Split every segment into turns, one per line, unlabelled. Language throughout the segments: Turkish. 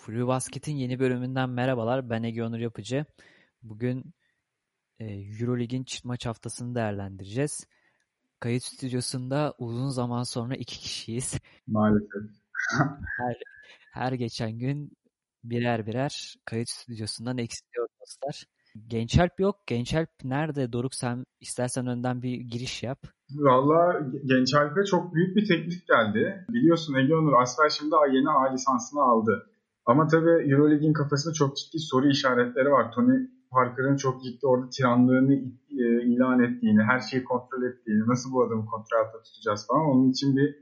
Flu Basket'in yeni bölümünden merhabalar. Ben Ege Onur Yapıcı. Bugün e, Eurolig'in çift maç haftasını değerlendireceğiz. Kayıt stüdyosunda uzun zaman sonra iki kişiyiz.
Maalesef.
her, her geçen gün birer birer kayıt stüdyosundan eksiliyor dostlar. Gençalp yok. Gençalp nerede? Doruk sen istersen önden bir giriş yap.
Valla Gençalp'e çok büyük bir teklif geldi. Biliyorsun Ege Onur Asfer şimdi yeni A lisansını aldı. Ama tabii Euroleague'in kafasında çok ciddi soru işaretleri var. Tony Parker'ın çok ciddi orada tiranlığını e, ilan ettiğini, her şeyi kontrol ettiğini, nasıl bu adamı kontrol altında tutacağız falan. Onun için bir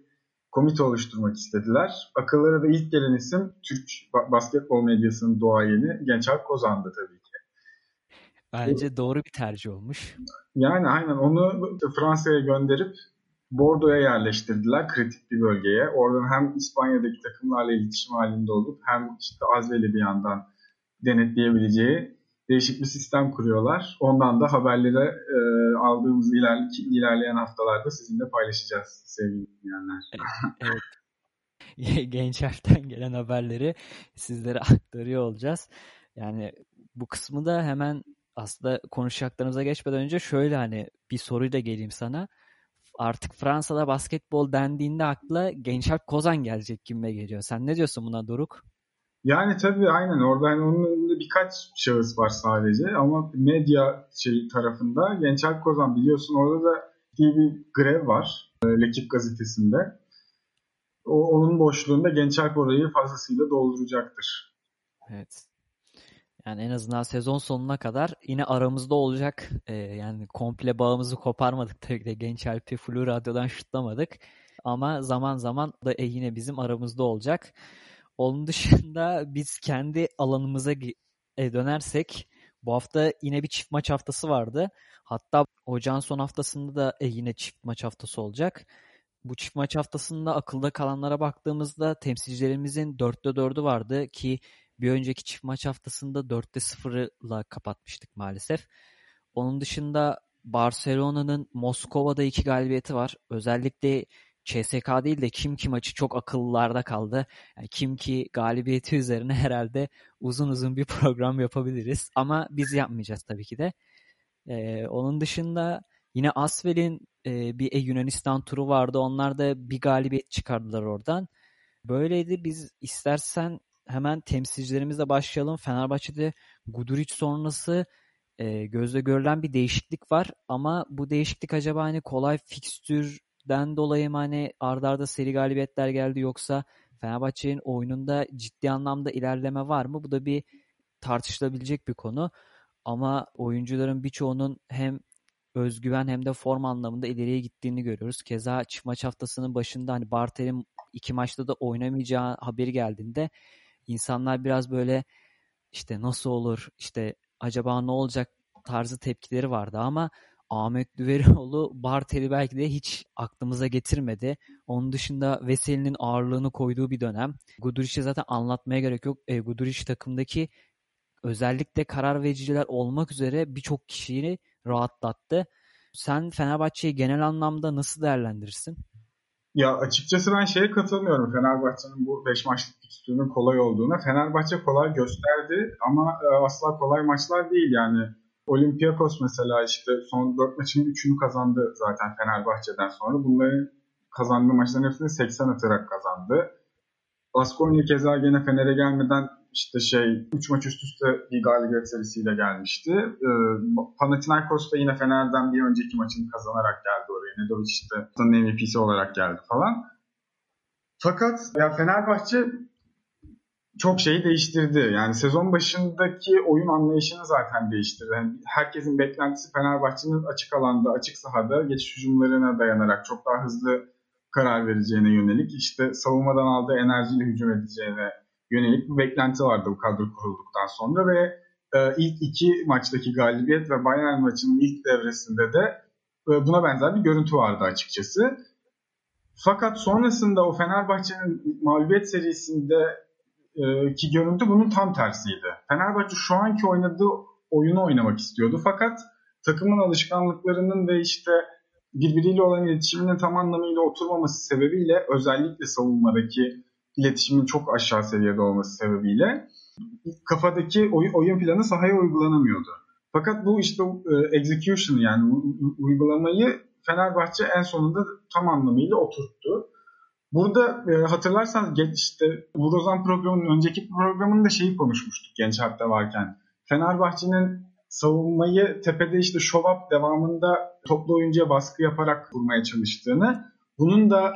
komite oluşturmak istediler. Akıllara da ilk gelen isim Türk basketbol medyasının doğayeni Gençer Kozan'dı tabii ki.
Bence doğru bir tercih olmuş.
Yani aynen onu Fransa'ya gönderip Bordo'ya yerleştirdiler kritik bir bölgeye. Oradan hem İspanya'daki takımlarla iletişim halinde olup hem işte Azveli bir yandan denetleyebileceği değişik bir sistem kuruyorlar. Ondan da haberleri e, aldığımız iler, ilerleyen haftalarda sizinle paylaşacağız sevgili dinleyenler.
evet. Genç harften gelen haberleri sizlere aktarıyor olacağız. Yani bu kısmı da hemen aslında konuşacaklarımıza geçmeden önce şöyle hani bir soruyla geleyim sana artık Fransa'da basketbol dendiğinde akla Gençler Kozan gelecek gibi geliyor. Sen ne diyorsun buna Doruk?
Yani tabii aynen orada hani onun önünde birkaç şahıs var sadece ama medya şey tarafında Gençler Kozan biliyorsun orada da bir grev var e, Lekip gazetesinde. O, onun boşluğunda Gençler orayı fazlasıyla dolduracaktır.
Evet. Yani en azından sezon sonuna kadar yine aramızda olacak. Ee, yani komple bağımızı koparmadık tabii de Genç Alp'i Flu Radyo'dan şutlamadık. Ama zaman zaman da e, yine bizim aramızda olacak. Onun dışında biz kendi alanımıza e, dönersek bu hafta yine bir çift maç haftası vardı. Hatta ocağın son haftasında da e, yine çift maç haftası olacak. Bu çift maç haftasında akılda kalanlara baktığımızda temsilcilerimizin 4'te 4'ü vardı ki bir önceki çift maç haftasında 4'te 0'la kapatmıştık maalesef. Onun dışında Barcelona'nın Moskova'da iki galibiyeti var. Özellikle CSK değil de Kimki maçı çok akıllarda kaldı. Yani Kimki galibiyeti üzerine herhalde uzun uzun bir program yapabiliriz. Ama biz yapmayacağız tabii ki de. Ee, onun dışında yine Asvel'in e, bir Yunanistan turu vardı. Onlar da bir galibiyet çıkardılar oradan. Böyleydi. Biz istersen hemen temsilcilerimizle başlayalım. Fenerbahçe'de Guduric sonrası e, gözle görülen bir değişiklik var ama bu değişiklik acaba hani kolay fikstürden dolayı mı hani ardarda arda seri galibiyetler geldi yoksa Fenerbahçe'nin oyununda ciddi anlamda ilerleme var mı? Bu da bir tartışılabilecek bir konu. Ama oyuncuların birçoğunun hem özgüven hem de form anlamında ileriye gittiğini görüyoruz. Keza çift maç haftasının başında hani Bartel'in iki maçta da oynamayacağı haberi geldiğinde insanlar biraz böyle işte nasıl olur işte acaba ne olacak tarzı tepkileri vardı ama Ahmet Düverioğlu Bartel'i belki de hiç aklımıza getirmedi. Onun dışında Veseli'nin ağırlığını koyduğu bir dönem. Guduric'e zaten anlatmaya gerek yok. E, Guduric takımdaki özellikle karar vericiler olmak üzere birçok kişiyi rahatlattı. Sen Fenerbahçe'yi genel anlamda nasıl değerlendirirsin?
Ya açıkçası ben şeye katılmıyorum Fenerbahçe'nin bu 5 maçlık fikstürünün kolay olduğuna. Fenerbahçe kolay gösterdi ama e, asla kolay maçlar değil yani. Olympiakos mesela işte son 4 maçın 3'ünü kazandı zaten Fenerbahçe'den sonra. Bunların kazandığı maçların hepsini 80 atarak kazandı. Baskonya keza gene Fener'e gelmeden işte şey 3 maç üst üste bir galibiyet serisiyle gelmişti. Ee, Panathinaikos da yine Fener'den bir önceki maçını kazanarak geldi oraya. Nedovic işte MVP'si olarak geldi falan. Fakat ya Fenerbahçe çok şeyi değiştirdi. Yani sezon başındaki oyun anlayışını zaten değiştirdi. Yani herkesin beklentisi Fenerbahçe'nin açık alanda, açık sahada geçiş hücumlarına dayanarak çok daha hızlı karar vereceğine yönelik işte savunmadan aldığı enerjiyle hücum edeceğine yönelik bir beklenti vardı bu kadro kurulduktan sonra ve e, ilk iki maçtaki galibiyet ve Bayern maçının ilk devresinde de e, buna benzer bir görüntü vardı açıkçası. Fakat sonrasında o Fenerbahçe'nin mağlubiyet serisinde e, ki görüntü bunun tam tersiydi. Fenerbahçe şu anki oynadığı oyunu oynamak istiyordu fakat takımın alışkanlıklarının ve işte birbiriyle olan iletişiminin tam anlamıyla oturmaması sebebiyle özellikle savunmadaki iletişimin çok aşağı seviyede olması sebebiyle kafadaki oy, oyun planı sahaya uygulanamıyordu. Fakat bu işte e, execution yani uygulamayı Fenerbahçe en sonunda tam anlamıyla oturttu. Burada e, hatırlarsanız geç işte Vurozan programının önceki programında şeyi konuşmuştuk genç harpte varken. Fenerbahçe'nin savunmayı tepede işte up devamında toplu oyuncuya baskı yaparak kurmaya çalıştığını, bunun da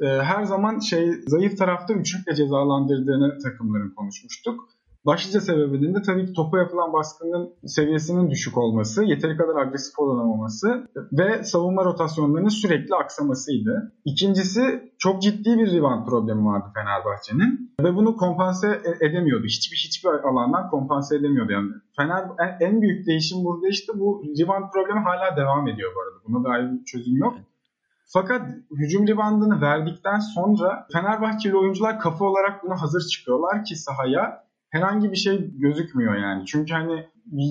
e, her zaman şey zayıf tarafta üçlükle cezalandırdığını takımların konuşmuştuk. Başlıca sebebinin de tabii ki topa yapılan baskının seviyesinin düşük olması, yeteri kadar agresif olamaması ve savunma rotasyonlarının sürekli aksamasıydı. İkincisi çok ciddi bir rebound problemi vardı Fenerbahçe'nin ve bunu kompanse e, edemiyordu. Hiçbir hiçbir alandan kompanse edemiyordu yani. Fener en büyük değişim burada işte bu rebound problemi hala devam ediyor bu arada. Buna dair bir çözüm yok. Fakat hücum ribandını verdikten sonra Fenerbahçeli oyuncular kafa olarak buna hazır çıkıyorlar ki sahaya herhangi bir şey gözükmüyor yani. Çünkü hani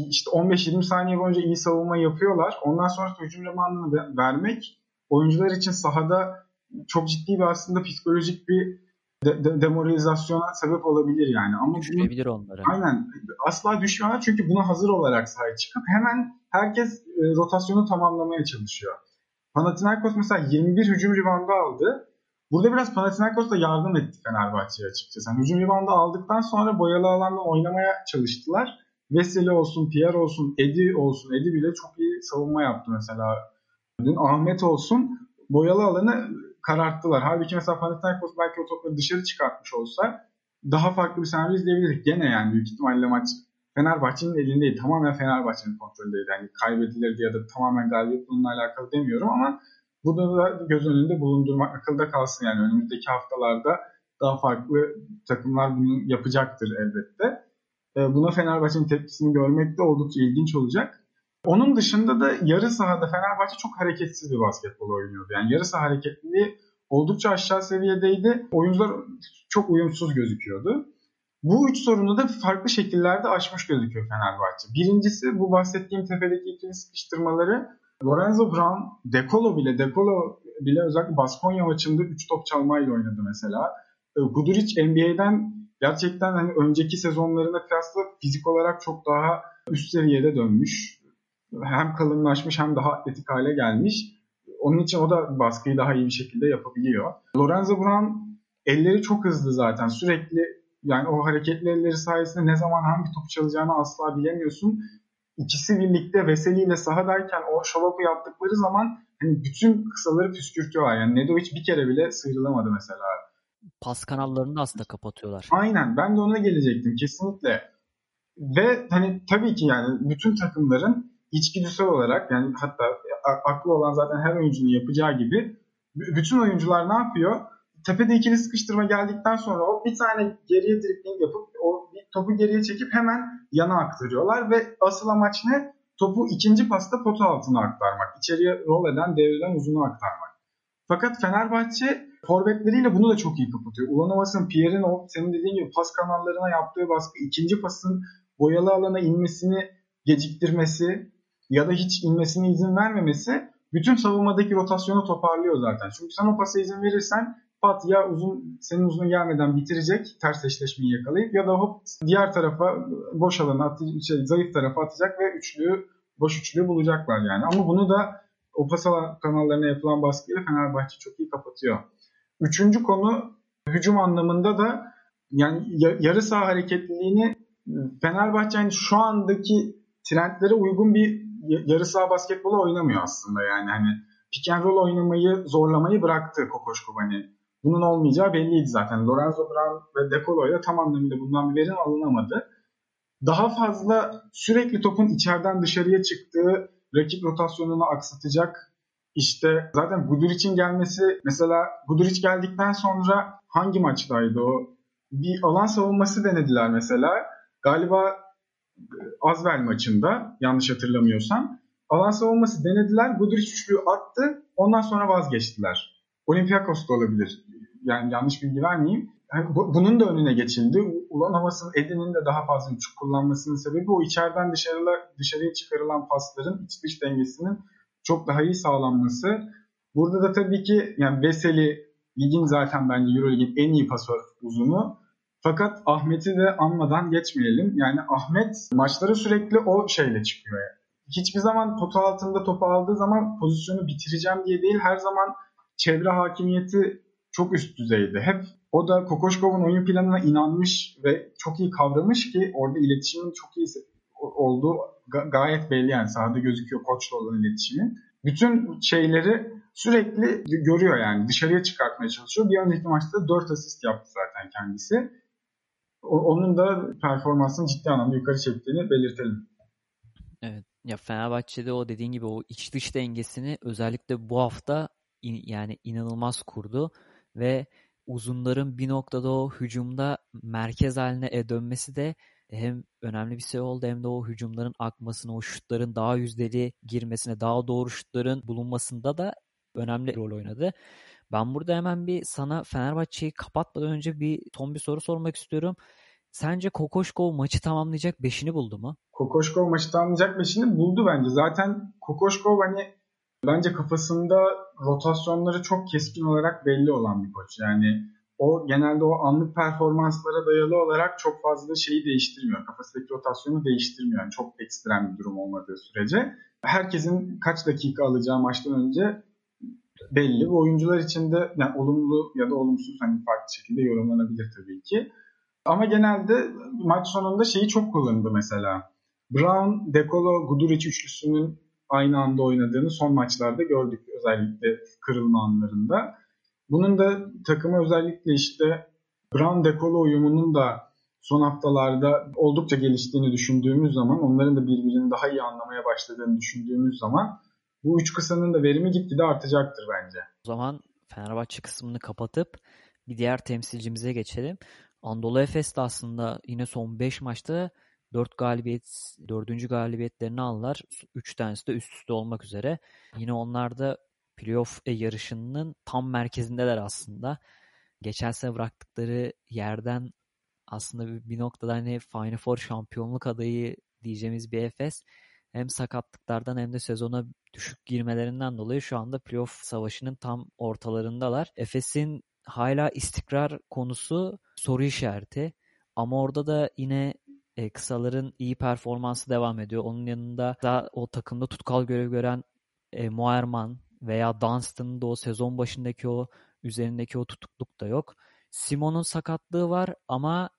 işte 15-20 saniye boyunca iyi savunma yapıyorlar. Ondan sonra hücum ribandını vermek oyuncular için sahada çok ciddi bir aslında psikolojik bir de, de, demoralizasyona sebep olabilir yani. Ama
Düşürebilir onları.
Aynen. Asla düşmüyorlar çünkü buna hazır olarak sahaya çıkıp hemen herkes e, rotasyonu tamamlamaya çalışıyor. Panathinaikos mesela 21 hücum ribandı aldı. Burada biraz Panathinaikos da yardım etti Fenerbahçe'ye açıkçası. Yani hücum ribandı aldıktan sonra boyalı alanda oynamaya çalıştılar. Veseli olsun, Pierre olsun, Edi olsun. Edi bile çok iyi savunma yaptı mesela. Dün Ahmet olsun boyalı alanı kararttılar. Halbuki mesela Panathinaikos belki o topları dışarı çıkartmış olsa daha farklı bir senaryo izleyebilirdik. Gene yani büyük ihtimalle maç Fenerbahçe'nin elindeydi. Tamamen Fenerbahçe'nin kontrolündeydi. Yani kaybedilirdi ya da tamamen galibiyet bununla alakalı demiyorum ama bu da göz önünde bulundurmak, akılda kalsın yani önümüzdeki haftalarda daha farklı takımlar bunu yapacaktır elbette. Ee, buna Fenerbahçe'nin tepkisini görmek de oldukça ilginç olacak. Onun dışında da yarı sahada Fenerbahçe çok hareketsiz bir basketbol oynuyordu. Yani yarı saha hareketliliği oldukça aşağı seviyedeydi. Oyuncular çok uyumsuz gözüküyordu. Bu üç sorunu da farklı şekillerde aşmış gözüküyor Fenerbahçe. Birincisi bu bahsettiğim tepedeki ikili sıkıştırmaları Lorenzo Brown, Dekolo bile, Dekolo bile özellikle Baskonya maçında 3 top çalmayla oynadı mesela. Ee, Guduric NBA'den gerçekten hani önceki sezonlarına kıyasla fizik olarak çok daha üst seviyede dönmüş. Hem kalınlaşmış hem daha atletik hale gelmiş. Onun için o da baskıyı daha iyi bir şekilde yapabiliyor. Lorenzo Brown elleri çok hızlı zaten. Sürekli yani o hareketli elleri sayesinde ne zaman hangi topu çalacağını asla bilemiyorsun ikisi birlikte Veseli ile sahadayken o şovapı yaptıkları zaman hani bütün kısaları püskürtüyorlar. Yani Nedovic bir kere bile sıyrılamadı mesela.
Pas kanallarını da aslında kapatıyorlar.
Aynen. Ben de ona gelecektim kesinlikle. Ve hani tabii ki yani bütün takımların içgüdüsel olarak yani hatta aklı olan zaten her oyuncunun yapacağı gibi bütün oyuncular ne yapıyor? Tepede ikili sıkıştırma geldikten sonra o bir tane geriye dribling yapıp o topu geriye çekip hemen yana aktarıyorlar ve asıl amaç ne? Topu ikinci pasta pota altına aktarmak. İçeriye rol eden, devrilen uzunu aktarmak. Fakat Fenerbahçe forvetleriyle bunu da çok iyi kapatıyor. Ulanovas'ın, Pierre'in o senin dediğin gibi pas kanallarına yaptığı baskı, ikinci pasın boyalı alana inmesini geciktirmesi ya da hiç inmesine izin vermemesi bütün savunmadaki rotasyonu toparlıyor zaten. Çünkü sen o pasa izin verirsen pat ya uzun senin uzun gelmeden bitirecek ters eşleşmeyi yakalayıp ya da hop diğer tarafa boş alana at, şey, zayıf tarafa atacak ve üçlüyü boş üçlüyü bulacaklar yani. Ama bunu da o pas kanallarına yapılan baskıyla Fenerbahçe çok iyi kapatıyor. Üçüncü konu hücum anlamında da yani yarı saha hareketliliğini Fenerbahçe yani şu andaki trendlere uygun bir yarı saha basketbolu oynamıyor aslında yani hani pick and roll oynamayı zorlamayı bıraktı Kokoşkov hani bunun olmayacağı belliydi zaten. Lorenzo Brown ve Decolo ile tam anlamıyla bundan bir verim alınamadı. Daha fazla sürekli topun içeriden dışarıya çıktığı rakip rotasyonunu aksatacak işte zaten Guduric'in gelmesi mesela Guduric geldikten sonra hangi maçtaydı o? Bir alan savunması denediler mesela. Galiba Azvel maçında yanlış hatırlamıyorsam. Alan savunması denediler. Guduric üçlüyü attı. Ondan sonra vazgeçtiler. Olympiakos da olabilir yani yanlış bilgi vermeyeyim. Yani bunun da önüne geçildi. Ulan havasının Edin'in de daha fazla üçlük kullanmasının sebebi o içeriden dışarıla, dışarıya çıkarılan pasların iç dış dengesinin çok daha iyi sağlanması. Burada da tabii ki yani Veseli, Ligin zaten bence Euroleague'in en iyi pasör uzunu. Fakat Ahmet'i de anmadan geçmeyelim. Yani Ahmet maçlara sürekli o şeyle çıkıyor. Yani. Hiçbir zaman potu altında topu aldığı zaman pozisyonu bitireceğim diye değil. Her zaman çevre hakimiyeti çok üst düzeyde. Hep o da Kokoşkov'un oyun planına inanmış ve çok iyi kavramış ki orada iletişimin çok iyi olduğu gayet belli yani sahada gözüküyor koçla olan iletişimin. Bütün şeyleri sürekli görüyor yani dışarıya çıkartmaya çalışıyor. Bir önceki maçta 4 asist yaptı zaten kendisi. onun da performansını ciddi anlamda yukarı çektiğini belirtelim.
Evet. Ya Fenerbahçe'de o dediğin gibi o iç dış dengesini özellikle bu hafta in, yani inanılmaz kurdu ve uzunların bir noktada o hücumda merkez haline e dönmesi de hem önemli bir şey oldu hem de o hücumların akmasına, o şutların daha yüzdeli girmesine, daha doğru şutların bulunmasında da önemli rol oynadı. Ben burada hemen bir sana Fenerbahçe'yi kapatmadan önce bir son bir soru sormak istiyorum. Sence Kokoşkov maçı tamamlayacak beşini buldu mu?
Kokoşkov maçı tamamlayacak beşini buldu bence. Zaten Kokoşkov hani bence kafasında rotasyonları çok keskin olarak belli olan bir koç. Yani o genelde o anlık performanslara dayalı olarak çok fazla şeyi değiştirmiyor. Kafasındaki rotasyonu değiştirmiyor. Yani çok ekstrem bir durum olmadığı sürece. Herkesin kaç dakika alacağı maçtan önce belli. Bu oyuncular için de yani olumlu ya da olumsuz hani farklı şekilde yorumlanabilir tabii ki. Ama genelde maç sonunda şeyi çok kullandı mesela. Brown, Dekolo, Guduric üçlüsünün aynı anda oynadığını son maçlarda gördük özellikle kırılma anlarında. Bunun da takımı özellikle işte Brown Dekolo uyumunun da son haftalarda oldukça geliştiğini düşündüğümüz zaman, onların da birbirini daha iyi anlamaya başladığını düşündüğümüz zaman bu üç kısanın da verimi gitgide artacaktır bence.
O zaman Fenerbahçe kısmını kapatıp bir diğer temsilcimize geçelim. Anadolu Efes de aslında yine son 5 maçta 4 galibiyet, 4. galibiyetlerini aldılar. 3 tanesi de üst üste olmak üzere. Yine onlar da playoff yarışının tam merkezindeler aslında. Geçen sene bıraktıkları yerden aslında bir noktada hani Final Four şampiyonluk adayı diyeceğimiz bir Efes hem sakatlıklardan hem de sezona düşük girmelerinden dolayı şu anda playoff savaşının tam ortalarındalar. Efes'in hala istikrar konusu soru işareti. Ama orada da yine e, kısaların iyi performansı devam ediyor. Onun yanında da o takımda tutkal görev gören e, Moerman veya Dunstan'ın da o sezon başındaki o üzerindeki o tutukluk da yok. Simon'un sakatlığı var ama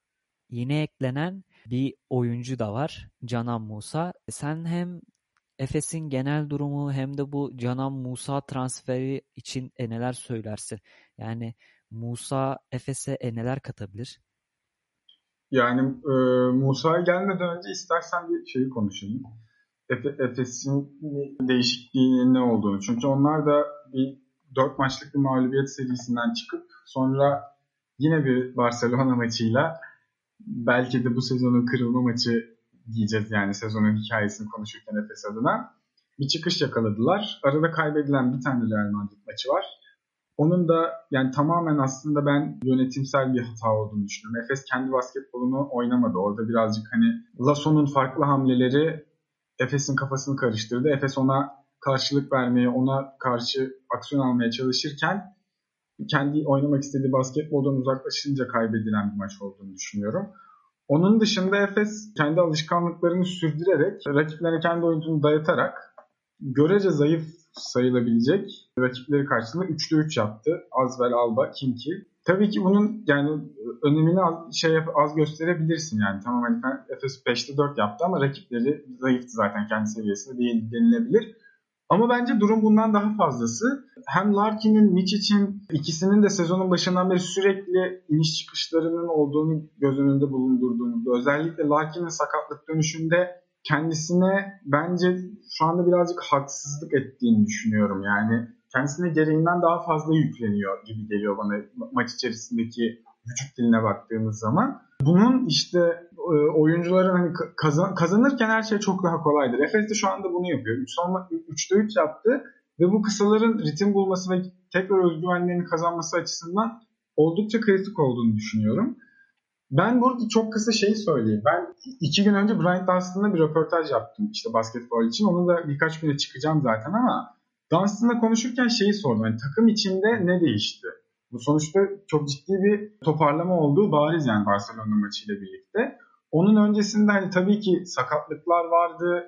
yine eklenen bir oyuncu da var. Canan Musa. Sen hem Efes'in genel durumu hem de bu Canan Musa transferi için e, neler söylersin? Yani Musa Efes'e e, neler katabilir?
Yani e, Musa gelmeden önce istersen bir şeyi konuşayım. Efe, Efes'in değişikliğinin ne olduğunu. Çünkü onlar da bir dört maçlık bir mağlubiyet serisinden çıkıp sonra yine bir Barcelona maçıyla belki de bu sezonun kırılma maçı diyeceğiz yani sezonun hikayesini konuşurken Efes adına bir çıkış yakaladılar. Arada kaybedilen bir tane Real Madrid maçı var. Onun da yani tamamen aslında ben yönetimsel bir hata olduğunu düşünüyorum. Efes kendi basketbolunu oynamadı. Orada birazcık hani Lasso'nun farklı hamleleri Efes'in kafasını karıştırdı. Efes ona karşılık vermeye, ona karşı aksiyon almaya çalışırken kendi oynamak istediği basketboldan uzaklaşınca kaybedilen bir maç olduğunu düşünüyorum. Onun dışında Efes kendi alışkanlıklarını sürdürerek, rakiplerine kendi oyuncunu dayatarak görece zayıf sayılabilecek rakipleri karşısında 3'te 3 yaptı. Azvel, Alba, Kinki. Tabii ki bunun yani önemini az, şey az gösterebilirsin yani. Tamam hani Efes 5'te 4 yaptı ama rakipleri zayıftı zaten kendi seviyesinde değil denilebilir. Ama bence durum bundan daha fazlası. Hem Larkin'in, Micic'in ikisinin de sezonun başından beri sürekli iniş çıkışlarının olduğunu göz önünde bulundurduğumuzda özellikle Larkin'in sakatlık dönüşünde kendisine bence şu anda birazcık haksızlık ettiğini düşünüyorum. Yani kendisine gereğinden daha fazla yükleniyor gibi geliyor bana maç içerisindeki vücut diline baktığımız zaman. Bunun işte e, oyuncuların hani kazan, kazanırken her şey çok daha kolaydır. Efes de şu anda bunu yapıyor. 3 3'te 3 yaptı ve bu kısaların ritim bulması ve tekrar özgüvenlerini kazanması açısından oldukça kritik olduğunu düşünüyorum. Ben burada çok kısa şeyi söyleyeyim. Ben iki gün önce Bryant Dunstan'la bir röportaj yaptım işte basketbol için. Onu da birkaç güne çıkacağım zaten ama Dunstan'la konuşurken şeyi sordum. Yani takım içinde ne değişti? Bu sonuçta çok ciddi bir toparlama olduğu bariz yani Barcelona maçıyla birlikte. Onun öncesinde hani tabii ki sakatlıklar vardı.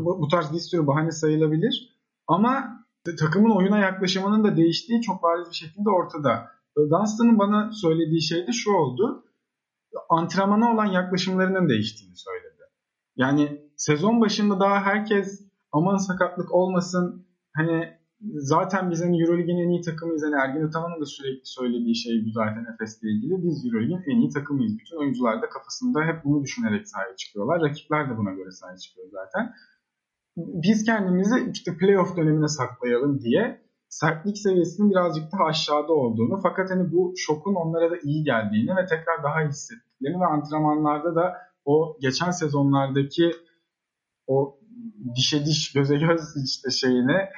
Bu tarz bir sürü bahane sayılabilir. Ama takımın oyuna yaklaşımının da değiştiği çok bariz bir şekilde ortada. Dunstan'ın bana söylediği şey de şu oldu. Antrenmana olan yaklaşımlarının değiştiğini söyledi. Yani sezon başında daha herkes aman sakatlık olmasın hani zaten biz hani Eurolig'in en iyi takımıyız. Hani Ergin Ataman'ın da sürekli söylediği şey bu zaten Efes'le ilgili. Biz Eurolig'in en iyi takımıyız. Bütün oyuncular da kafasında hep bunu düşünerek sahaya çıkıyorlar. Rakipler de buna göre sahaya çıkıyor zaten. Biz kendimizi işte playoff dönemine saklayalım diye sertlik seviyesinin birazcık daha aşağıda olduğunu fakat hani bu şokun onlara da iyi geldiğini ve tekrar daha hissettiklerini ve antrenmanlarda da o geçen sezonlardaki o dişe diş göze göz işte şeyine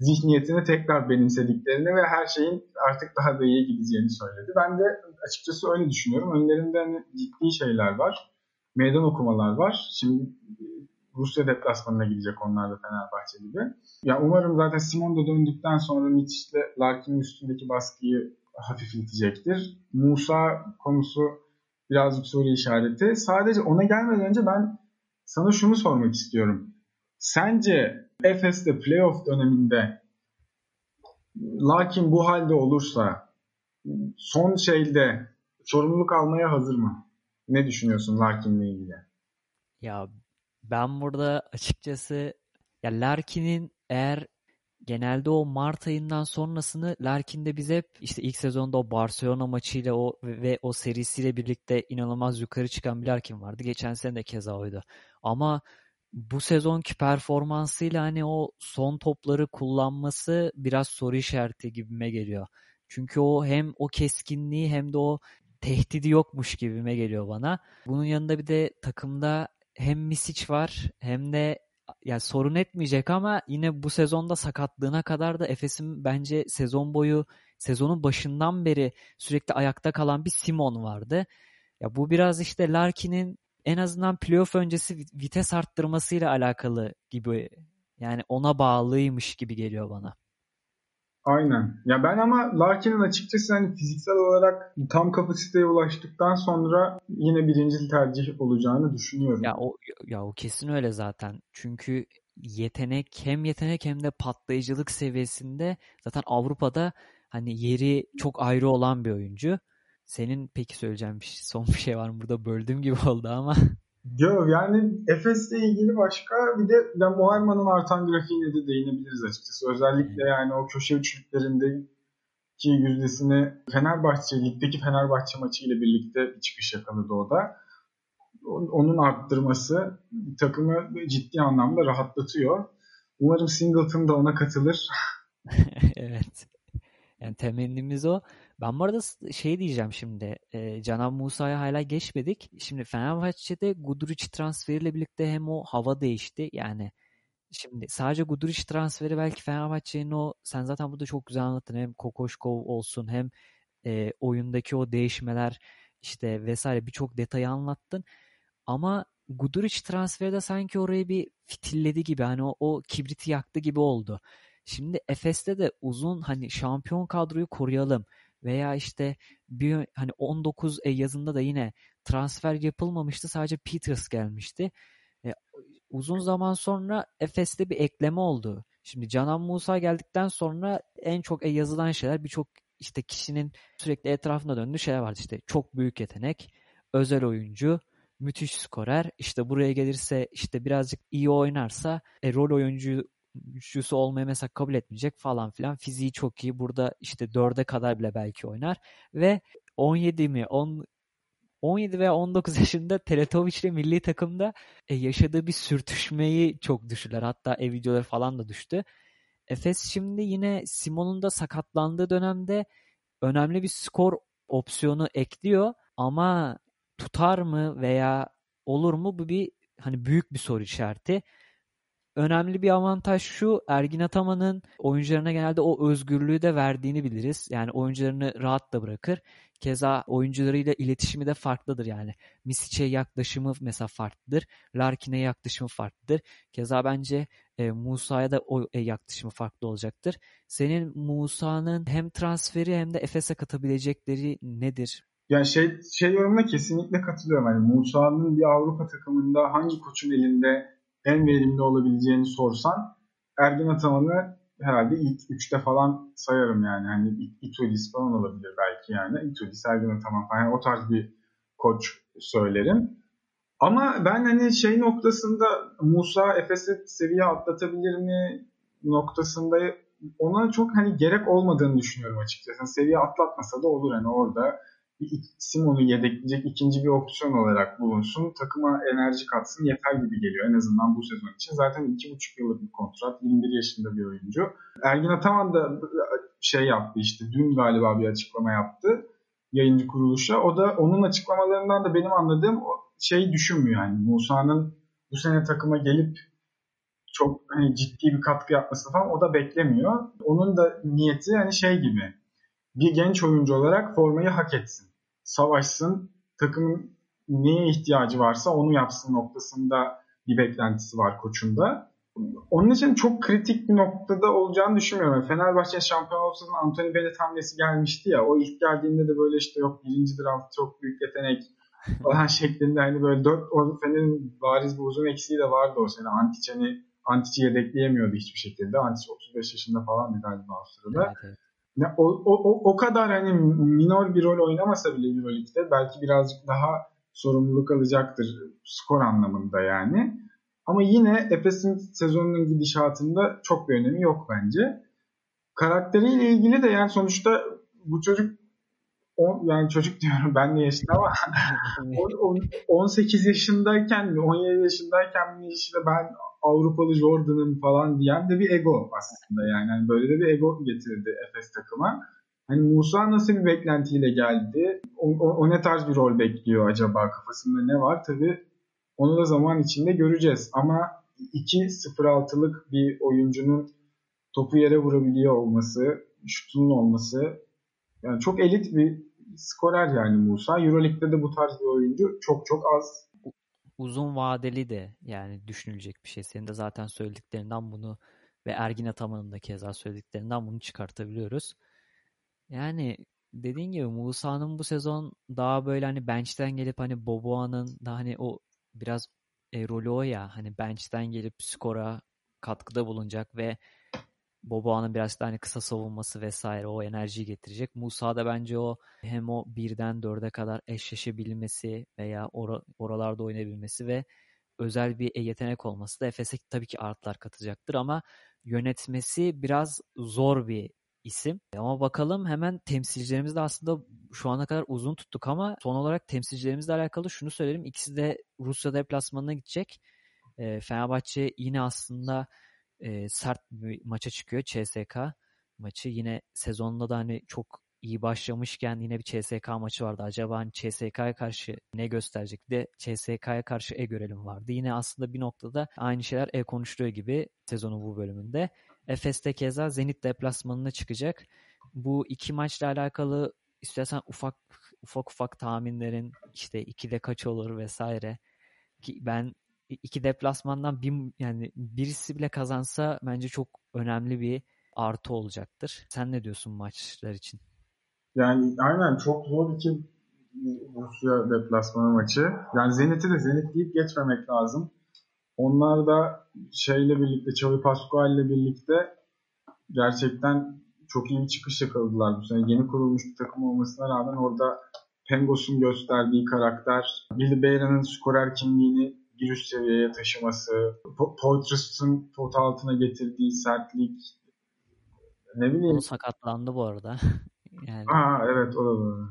zihniyetini tekrar benimsediklerini ve her şeyin artık daha da iyi gideceğini söyledi. Ben de açıkçası öyle düşünüyorum. Önlerinde hani ciddi şeyler var. Meydan okumalar var. Şimdi Rusya deplasmanına gidecek onlar da Fenerbahçe gibi. Ya umarım zaten Simon da döndükten sonra Mitch'le Larkin'in üstündeki baskıyı hafifletecektir. Musa konusu birazcık soru işareti. Sadece ona gelmeden önce ben sana şunu sormak istiyorum. Sence Efes'te playoff döneminde Lakin bu halde olursa son şeyde sorumluluk almaya hazır mı? Ne düşünüyorsun Larkin'le ilgili?
Ya ben burada açıkçası ya Larkin'in eğer genelde o Mart ayından sonrasını Larkin'de biz hep işte ilk sezonda o Barcelona maçıyla o ve o serisiyle birlikte inanılmaz yukarı çıkan bir Larkin vardı. Geçen sene de keza oydu. Ama bu sezonki performansıyla hani o son topları kullanması biraz soru işareti gibime geliyor. Çünkü o hem o keskinliği hem de o tehdidi yokmuş gibime geliyor bana. Bunun yanında bir de takımda hem Misic var hem de ya sorun etmeyecek ama yine bu sezonda sakatlığına kadar da Efes'in bence sezon boyu sezonun başından beri sürekli ayakta kalan bir Simon vardı. Ya bu biraz işte Larkin'in en azından playoff öncesi vites arttırmasıyla alakalı gibi. Yani ona bağlıymış gibi geliyor bana.
Aynen. Ya ben ama Larkin'in açıkçası hani fiziksel olarak tam kapasiteye ulaştıktan sonra yine birinci tercih olacağını düşünüyorum.
Ya o ya o kesin öyle zaten. Çünkü yetenek hem yetenek hem de patlayıcılık seviyesinde zaten Avrupa'da hani yeri çok ayrı olan bir oyuncu. Senin peki söyleyeceğim bir şey, son bir şey var mı? Burada böldüğüm gibi oldu ama.
Yok yani Efes'le ilgili başka bir de yani Moerman'ın artan grafiğine de değinebiliriz açıkçası. Özellikle yani o köşe üçlüklerinde ki yüzdesini Fenerbahçe, ligdeki Fenerbahçe maçı ile birlikte bir çıkış yakaladı o da. Onun arttırması takımı ciddi anlamda rahatlatıyor. Umarım Singleton da ona katılır.
evet. Yani temennimiz o. Ben bu arada şey diyeceğim şimdi. E, Canan Musa'ya hala geçmedik. Şimdi Fenerbahçe'de Guduric transferiyle birlikte hem o hava değişti. Yani şimdi sadece Guduric transferi belki Fenerbahçe'nin o sen zaten burada çok güzel anlattın. Hem Kokoşkov olsun hem e, oyundaki o değişmeler işte vesaire birçok detayı anlattın. Ama Guduric transferi de sanki orayı bir fitilledi gibi hani o, o kibriti yaktı gibi oldu. Şimdi Efes'te de uzun hani şampiyon kadroyu koruyalım veya işte bir hani 19 e yazında da yine transfer yapılmamıştı. Sadece Peters gelmişti. E, uzun zaman sonra Efes'te bir ekleme oldu. Şimdi Canan Musa geldikten sonra en çok e yazılan şeyler birçok işte kişinin sürekli etrafında döndüğü şeyler vardı. İşte çok büyük yetenek, özel oyuncu, müthiş skorer. İşte buraya gelirse işte birazcık iyi oynarsa e, rol oyuncu güçlüsü olmayı mesela kabul etmeyecek falan filan. Fiziği çok iyi. Burada işte dörde kadar bile belki oynar. Ve 17 mi 10 17 veya 19 yaşında Teletovic ile milli takımda e, yaşadığı bir sürtüşmeyi çok düşürdüler. Hatta ev videoları falan da düştü. Efes şimdi yine Simon'un da sakatlandığı dönemde önemli bir skor opsiyonu ekliyor ama tutar mı veya olur mu bu bir hani büyük bir soru işareti önemli bir avantaj şu Ergin Ataman'ın oyuncularına genelde o özgürlüğü de verdiğini biliriz. Yani oyuncularını rahat da bırakır. Keza oyuncularıyla iletişimi de farklıdır yani. Misic'e yaklaşımı mesela farklıdır. Larkin'e yaklaşımı farklıdır. Keza bence e, Musa'ya da o e, yaklaşımı farklı olacaktır. Senin Musa'nın hem transferi hem de Efes'e katabilecekleri nedir?
Yani şey şey yorumuna kesinlikle katılıyorum. Yani Musa'nın bir Avrupa takımında hangi koçun elinde en verimli olabileceğini sorsan Ergin Ataman'ı herhalde ilk üçte falan sayarım yani. Hani Itulis falan olabilir belki yani. Itulis, Ergin Ataman falan. Yani o tarz bir koç söylerim. Ama ben hani şey noktasında Musa Efes'e seviye atlatabilir mi noktasında ona çok hani gerek olmadığını düşünüyorum açıkçası. Yani seviye atlatmasa da olur hani orada Simon'u yedekleyecek ikinci bir opsiyon olarak bulunsun. Takıma enerji katsın yeter gibi geliyor en azından bu sezon için. Zaten 2,5 yıllık bir kontrat. 21 yaşında bir oyuncu. Ergin Ataman da şey yaptı işte dün galiba bir açıklama yaptı yayıncı kuruluşa. O da onun açıklamalarından da benim anladığım şey düşünmüyor yani. Musa'nın bu sene takıma gelip çok hani ciddi bir katkı yapması falan o da beklemiyor. Onun da niyeti hani şey gibi bir genç oyuncu olarak formayı hak etsin savaşsın, takımın neye ihtiyacı varsa onu yapsın noktasında bir beklentisi var koçunda. Onun için çok kritik bir noktada olacağını düşünmüyorum. Fenerbahçe şampiyon olsa Anthony Bennett hamlesi gelmişti ya. O ilk geldiğinde de böyle işte yok birinci draft çok büyük yetenek falan şeklinde hani böyle dört o Fener'in bariz bir uzun eksiği de vardı o sene. Antic'ini Antic'i yedekleyemiyordu hiçbir şekilde. Antic 35 yaşında falan galiba sırada. Evet, evet. Ne, o, o, o kadar hani minor bir rol oynamasa bile Euroleague'de belki birazcık daha sorumluluk alacaktır skor anlamında yani. Ama yine Efes'in sezonunun gidişatında çok bir önemi yok bence. Karakteriyle ilgili de yani sonuçta bu çocuk on, yani çocuk diyorum ben de yaşında ama 18 yaşındayken mi 17 yaşındayken mi işte ben Avrupalı Jordan'ın falan diyen de bir ego aslında yani. yani böyle de bir ego getirdi Efes takıma. Hani Musa nasıl bir beklentiyle geldi? O, o, o ne tarz bir rol bekliyor acaba? Kafasında ne var? Tabii onu da zaman içinde göreceğiz. Ama 2-0-6'lık bir oyuncunun topu yere vurabiliyor olması, şutunun olması yani çok elit bir skorer yani Musa. Euroleague'de de bu tarz bir oyuncu çok çok az
uzun vadeli de yani düşünülecek bir şey. Senin de zaten söylediklerinden bunu ve Ergin Ataman'ın da keza söylediklerinden bunu çıkartabiliyoruz. Yani dediğin gibi Musa'nın bu sezon daha böyle hani bench'ten gelip hani Boboa'nın da hani o biraz e, rolü o ya hani bench'ten gelip skora katkıda bulunacak ve Boboa'nın biraz da hani kısa savunması vesaire o enerjiyi getirecek. Musa da bence o hem o birden dörde kadar eşleşebilmesi veya or oralarda oynayabilmesi ve özel bir yetenek olması da Efes'e tabii ki artlar katacaktır ama yönetmesi biraz zor bir isim. Ama bakalım hemen temsilcilerimiz de aslında şu ana kadar uzun tuttuk ama son olarak temsilcilerimizle alakalı şunu söylerim. İkisi de Rusya deplasmanına gidecek. E, Fenerbahçe yine aslında e, sert bir maça çıkıyor CSK maçı. Yine sezonda da hani çok iyi başlamışken yine bir CSK maçı vardı. Acaba hani CSK'ya karşı ne gösterecek? de CSK'ya karşı E görelim vardı. Yine aslında bir noktada aynı şeyler E konuştuğu gibi sezonun bu bölümünde. Efes'te keza Zenit deplasmanına çıkacak. Bu iki maçla alakalı istersen ufak ufak ufak tahminlerin işte ikide kaç olur vesaire. Ki ben iki deplasmandan bir yani birisi bile kazansa bence çok önemli bir artı olacaktır. Sen ne diyorsun maçlar için?
Yani aynen çok zor iki Rusya deplasmanı maçı. Yani Zenit'i de Zenit deyip geçmemek lazım. Onlar da şeyle birlikte, Xavi Pascual ile birlikte gerçekten çok iyi bir çıkış yakaladılar bu sene. Yeni kurulmuş bir takım olmasına rağmen orada Pengos'un gösterdiği karakter, Billy Beyra'nın skorer kimliğini bir üst seviyeye taşıması, Poitras'ın pot altına getirdiği sertlik, ne bileyim.
O sakatlandı bu arada.
yani. Aa, evet o da doğru.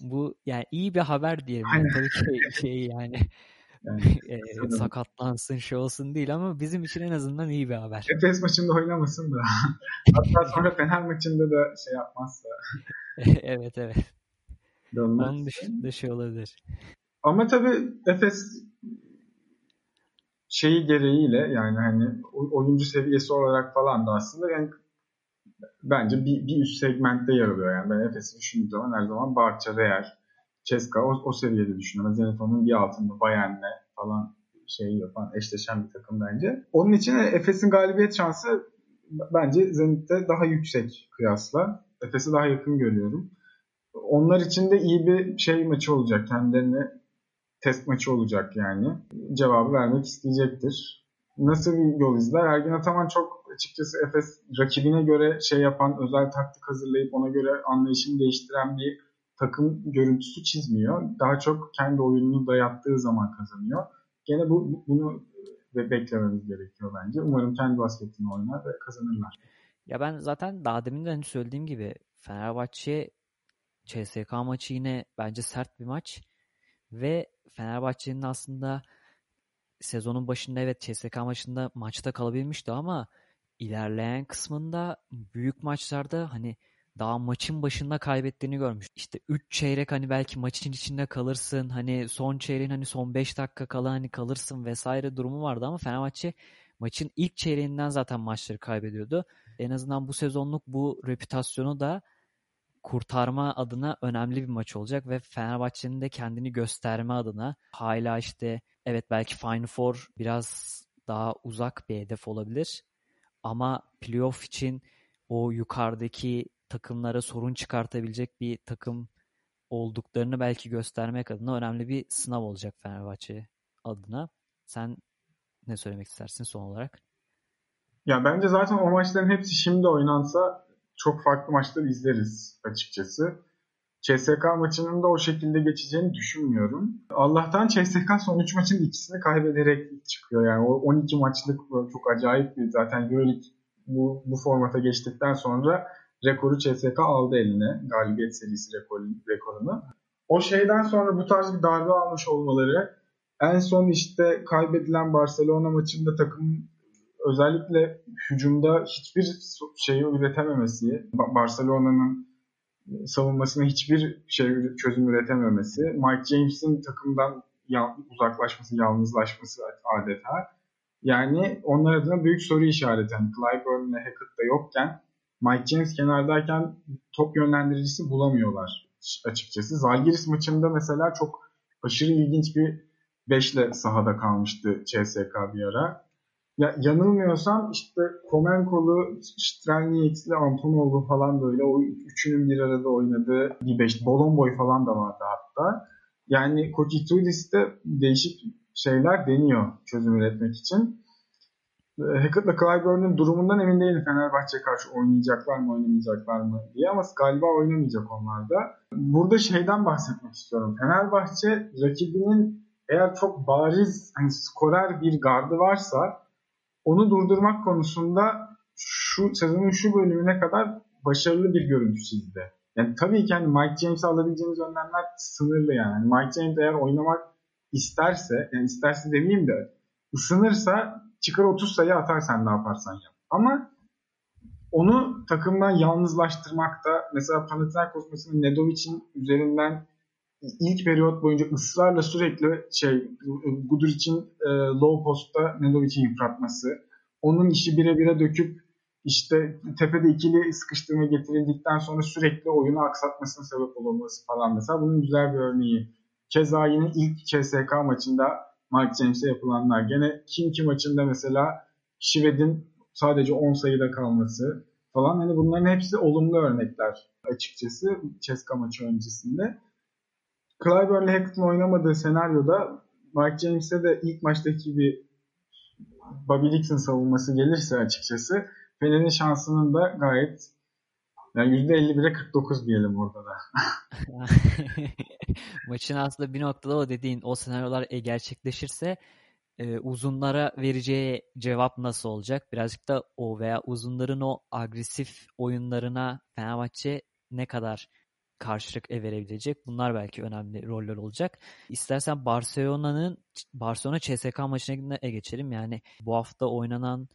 Bu yani iyi bir haber diyelim. Yani. Tabii ki şey yani, yani e, sakatlansın şey olsun değil ama bizim için en azından iyi bir haber.
Efes maçında oynamasın da. Hatta sonra Fener maçında da şey yapmazsa.
evet evet. Dönmez. Onun dışında şey olabilir.
Ama tabii Efes şeyi gereğiyle yani hani oyuncu seviyesi olarak falan da aslında yani bence bir, bir üst segmentte yer alıyor. Yani ben Efes'i düşündüğüm zaman her zaman Barça, Real, Ceska o, o seviyede düşünüyorum. Zenit bir altında Bayern'le falan şey yapan eşleşen bir takım bence. Onun için Efes'in galibiyet şansı bence Zenit'te daha yüksek kıyasla. Efes'i daha yakın görüyorum. Onlar için de iyi bir şey maçı olacak. Kendilerine test maçı olacak yani. Cevabı vermek isteyecektir. Nasıl bir yol izler? Ergin Ataman çok açıkçası Efes rakibine göre şey yapan, özel taktik hazırlayıp ona göre anlayışını değiştiren bir takım görüntüsü çizmiyor. Daha çok kendi oyununu dayattığı zaman kazanıyor. Gene bu bunu beklememiz gerekiyor bence. Umarım kendi basketini oynar ve kazanırlar.
Ya ben zaten daha demin de hani söylediğim gibi Fenerbahçe CSK maçı yine bence sert bir maç ve Fenerbahçe'nin aslında sezonun başında evet CSK maçında maçta kalabilmişti ama ilerleyen kısmında büyük maçlarda hani daha maçın başında kaybettiğini görmüş. İşte 3 çeyrek hani belki maçın içinde kalırsın. Hani son çeyreğin hani son 5 dakika kala hani kalırsın vesaire durumu vardı ama Fenerbahçe maçın ilk çeyreğinden zaten maçları kaybediyordu. En azından bu sezonluk bu reputasyonu da kurtarma adına önemli bir maç olacak ve Fenerbahçe'nin de kendini gösterme adına hala işte evet belki Final Four biraz daha uzak bir hedef olabilir ama playoff için o yukarıdaki takımlara sorun çıkartabilecek bir takım olduklarını belki göstermek adına önemli bir sınav olacak Fenerbahçe adına. Sen ne söylemek istersin son olarak?
Ya bence zaten o maçların hepsi şimdi oynansa çok farklı maçlar izleriz açıkçası. CSK maçının da o şekilde geçeceğini düşünmüyorum. Allah'tan CSK son 3 maçın ikisini kaybederek çıkıyor. Yani o 12 maçlık çok acayip bir zaten Euroleague bu, bu formata geçtikten sonra rekoru CSK aldı eline. Galibiyet serisi rekorunu. O şeyden sonra bu tarz bir darbe almış olmaları en son işte kaybedilen Barcelona maçında takım özellikle hücumda hiçbir şeyi üretememesi, Barcelona'nın savunmasına hiçbir şey çözüm üretememesi, Mike James'in takımdan uzaklaşması, yalnızlaşması adeta. Yani onlar adına büyük soru işareti. Yani Clyburn ve Hackett'da yokken Mike James kenardayken top yönlendiricisi bulamıyorlar açıkçası. Zalgiris maçında mesela çok aşırı ilginç bir beşle sahada kalmıştı CSK bir ara. Ya, yanılmıyorsam işte Komenkolu, Strelnieks Antonovu falan böyle o üçünün bir arada oynadığı bir beş. Bolomboy falan da vardı hatta. Yani Kokitudis'te değişik şeyler deniyor çözüm üretmek için. Hackett'la Clyburn'un durumundan emin değilim Fenerbahçe karşı oynayacaklar mı oynamayacaklar mı diye ama galiba oynamayacak onlar da. Burada şeyden bahsetmek istiyorum. Fenerbahçe rakibinin eğer çok bariz hani skorer bir gardı varsa onu durdurmak konusunda şu sezonun şu bölümüne kadar başarılı bir görüntü çizdi. Yani tabii ki hani Mike James'e alabileceğiniz önlemler sınırlı yani. yani. Mike James eğer oynamak isterse, yani isterse demeyeyim de ısınırsa çıkar 30 sayı atar sen ne yaparsan yap. Ama onu takımdan yalnızlaştırmakta mesela Panathinaikos mesela Nedovic'in üzerinden ilk periyot boyunca ısrarla sürekli şey Guduric'in e, low post'ta Nedovic'i yıpratması, onun işi bire bire döküp işte tepede ikili sıkıştırma getirildikten sonra sürekli oyunu aksatmasına sebep olması falan mesela bunun güzel bir örneği. Keza yine ilk CSK maçında Mike James'e yapılanlar. Gene Kimki maçında mesela Şived'in sadece 10 sayıda kalması falan. Hani bunların hepsi olumlu örnekler açıkçası CSK maçı öncesinde. Clyburn ile Hackett'ın oynamadığı senaryoda Mike James'e de ilk maçtaki bir Bobby Dixon savunması gelirse açıkçası Fener'in şansının da gayet yani %51'e 49 diyelim orada da.
Maçın aslında bir noktada o dediğin o senaryolar e, gerçekleşirse e, uzunlara vereceği cevap nasıl olacak? Birazcık da o veya uzunların o agresif oyunlarına Fenerbahçe ne kadar karşılık verebilecek. Bunlar belki önemli roller olacak. İstersen Barcelona'nın Barcelona CSK maçına geçelim. Yani bu hafta oynanan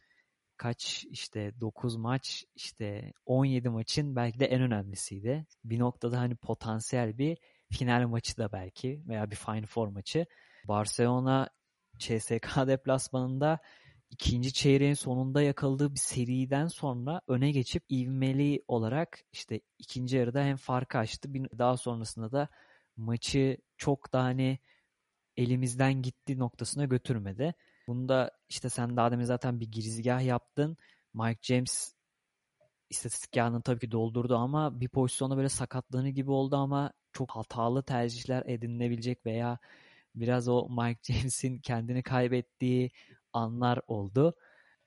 kaç işte 9 maç işte 17 maçın belki de en önemlisiydi. Bir noktada hani potansiyel bir final maçı da belki veya bir Final Four maçı. Barcelona CSK deplasmanında ikinci çeyreğin sonunda yakaladığı bir seriden sonra öne geçip ivmeli olarak işte ikinci yarıda hem farkı açtı. Daha sonrasında da maçı çok da hani elimizden gitti noktasına götürmedi. Bunda işte sen daha demin zaten bir girizgah yaptın. Mike James istatistik kağıdını tabii ki doldurdu ama bir pozisyonda böyle sakatlığını gibi oldu ama çok hatalı tercihler edinilebilecek veya biraz o Mike James'in kendini kaybettiği anlar oldu.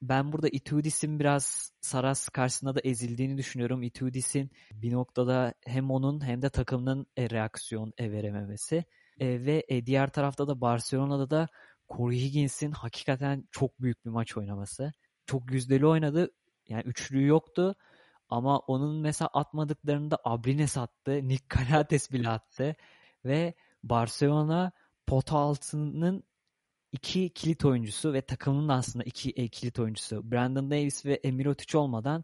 Ben burada Itudis'in biraz Saras karşısında da ezildiğini düşünüyorum. Itudis'in bir noktada hem onun hem de takımının e, reaksiyon e, verememesi. E, ve diğer tarafta da Barcelona'da da Corey Higgins'in hakikaten çok büyük bir maç oynaması. Çok yüzdeli oynadı. Yani üçlüğü yoktu. Ama onun mesela atmadıklarında Abrines attı. Nick Calates bile attı. Ve Barcelona pota altının iki kilit oyuncusu ve takımın aslında iki e, kilit oyuncusu Brandon Davis ve Emirotic olmadan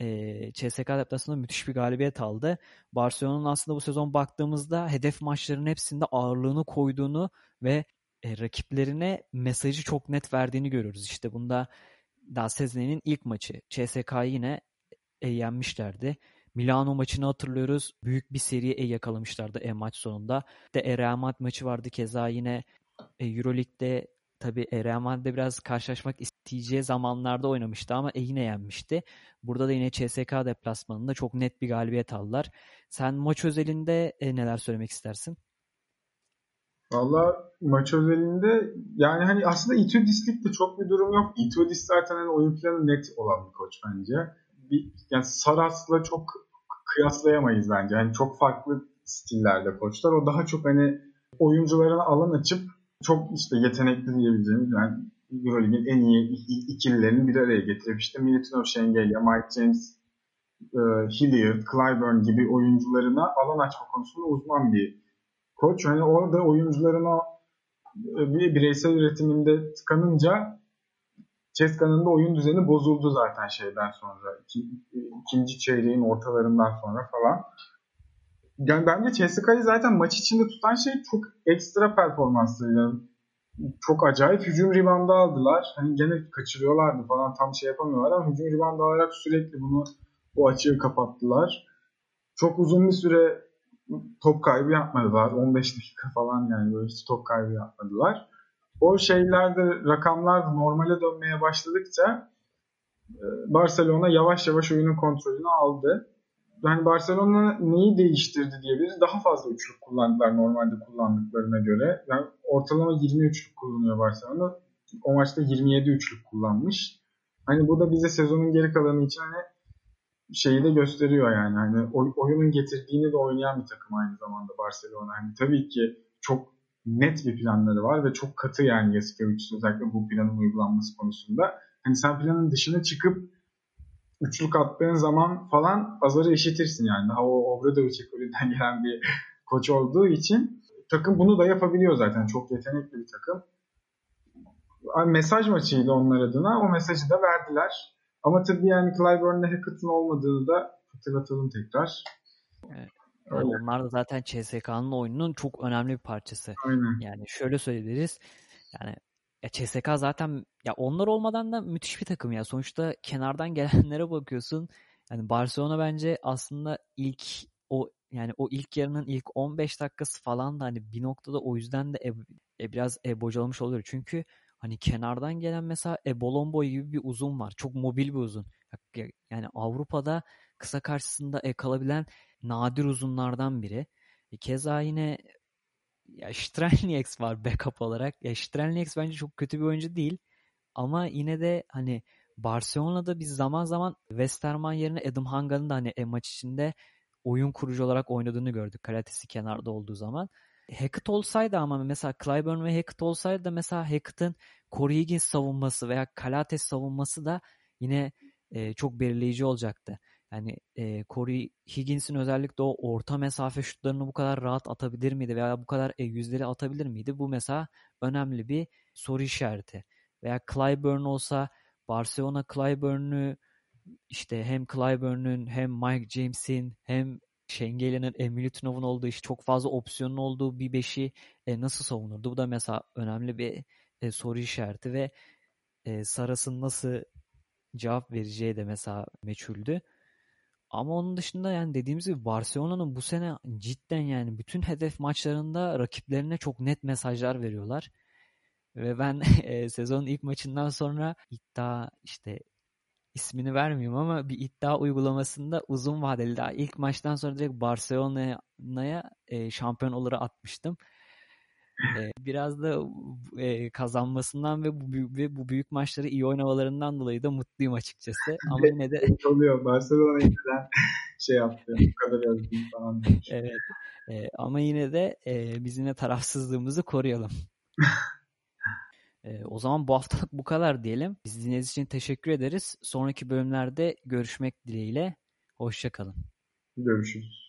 e, CSK deplasmanında müthiş bir galibiyet aldı. Barcelona'nın aslında bu sezon baktığımızda hedef maçların hepsinde ağırlığını koyduğunu ve e, rakiplerine mesajı çok net verdiğini görüyoruz. İşte bunda daha sezonun ilk maçı CSK'yı yine e, yenmişlerdi. Milano maçını hatırlıyoruz. Büyük bir seriye yakalamışlardı e maç sonunda. De Real Madrid maçı vardı keza yine e, Euroleague'de tabii e, Real Madrid'de biraz karşılaşmak isteyeceği zamanlarda oynamıştı ama e, yine yenmişti. Burada da yine CSK deplasmanında çok net bir galibiyet aldılar. Sen maç özelinde e, neler söylemek istersin?
Valla maç özelinde yani hani aslında Itudis'lik de çok bir durum yok. Itudis zaten hani oyun planı net olan bir koç bence. Bir, yani Saras'la çok kıyaslayamayız bence. Yani çok farklı stillerde koçlar. O daha çok hani oyuncularına alan açıp çok işte yetenekli diyebileceğimiz yani Euroleague'in en iyi ikililerini bir araya getirip işte Militinov Şengelya, Mike James, e, Hilliard, Clyburn gibi oyuncularına alan açma konusunda uzman bir koç. Hani orada oyuncuların o e, bir bireysel üretiminde tıkanınca Ceska'nın da oyun düzeni bozuldu zaten şeyden sonra. İki, ikinci çeyreğin ortalarından sonra falan. Yani bence Ceska'yı zaten maç içinde tutan şey çok ekstra performansıydı. Çok acayip hücum ribandı aldılar. Hani gene kaçırıyorlardı falan tam şey yapamıyorlar ama hücum ribandı alarak sürekli bunu o açığı kapattılar. Çok uzun bir süre top kaybı yapmadılar. 15 dakika falan yani böyle hiç top kaybı yapmadılar. O şeylerde rakamlar normale dönmeye başladıkça e, Barcelona yavaş yavaş oyunun kontrolünü aldı. Yani Barcelona neyi değiştirdi diyebiliriz. Daha fazla üçlük kullandılar normalde kullandıklarına göre. Yani ortalama 20 üçlük kullanıyor Barcelona. O maçta 27 üçlük kullanmış. Hani bu da bize sezonun geri kalanı için hani şeyi de gösteriyor yani. Hani oyunun getirdiğini de oynayan bir takım aynı zamanda Barcelona. Hani tabii ki çok net bir planları var ve çok katı yani Yasikevicius özellikle bu planın uygulanması konusunda. Hani sen planın dışına çıkıp üçlük attığın zaman falan azarı eşitirsin yani. Daha o Obradovic ekolünden gelen bir koç olduğu için takım bunu da yapabiliyor zaten. Çok yetenekli bir takım. Mesaj maçıydı onlar adına. O mesajı da verdiler. Ama tabii yani Clyburn'la Hackett'ın olmadığını da hatırlatalım tekrar.
Evet. Yani onlar da zaten CSK'nın oyununun çok önemli bir parçası.
Aynen.
Yani şöyle söyleyebiliriz. Yani ya CSK zaten ya onlar olmadan da müthiş bir takım ya. Sonuçta kenardan gelenlere bakıyorsun. Yani Barcelona bence aslında ilk o yani o ilk yarının ilk 15 dakikası falan da hani bir noktada o yüzden de e, e, biraz e, bocalamış oluyor. Çünkü hani kenardan gelen mesela Ebolombo gibi bir uzun var. Çok mobil bir uzun. Yani Avrupa'da kısa karşısında e, kalabilen nadir uzunlardan biri. E, keza yine ya Strelnieks var backup olarak. Ya Strelnieks bence çok kötü bir oyuncu değil. Ama yine de hani Barcelona'da biz zaman zaman Westerman yerine Adam Hanga'nın da hani e, maç içinde oyun kurucu olarak oynadığını gördük. Kalitesi kenarda olduğu zaman. Hackett olsaydı ama mesela Clyburn ve Hackett olsaydı da mesela Hackett'ın Corey Higgins savunması veya Kalates savunması da yine e, çok belirleyici olacaktı. Yani e, Corey Higgins'in özellikle o orta mesafe şutlarını bu kadar rahat atabilir miydi veya bu kadar e, yüzleri atabilir miydi? Bu mesela önemli bir soru işareti. Veya Clyburn olsa Barcelona Clyburn'u işte hem Clyburn'un hem Mike James'in hem Şengeli'nin, Emily Tunov'un olduğu iş çok fazla opsiyonun olduğu bir beşi e, nasıl savunurdu? Bu da mesela önemli bir e, soru işareti ve e, Saras'ın nasıl cevap vereceği de mesela meçhuldü. Ama onun dışında yani dediğimiz gibi Barcelona'nın bu sene cidden yani bütün hedef maçlarında rakiplerine çok net mesajlar veriyorlar. Ve ben e, sezonun ilk maçından sonra iddia işte ismini vermeyeyim ama bir iddia uygulamasında uzun vadeli daha ilk maçtan sonra direkt Barcelona'ya e, şampiyon olarak atmıştım. E, biraz da e, kazanmasından ve bu, ve bu büyük maçları iyi oynamalarından dolayı da mutluyum açıkçası. Ama yine de
oluyor. Barcelona neden şey yaptı. Bu kadar özgün falan.
Evet. E, ama yine de e, biz yine tarafsızlığımızı koruyalım. e, o zaman bu haftalık bu kadar diyelim. Biz dinlediğiniz için teşekkür ederiz. Sonraki bölümlerde görüşmek dileğiyle. Hoşçakalın.
Görüşürüz.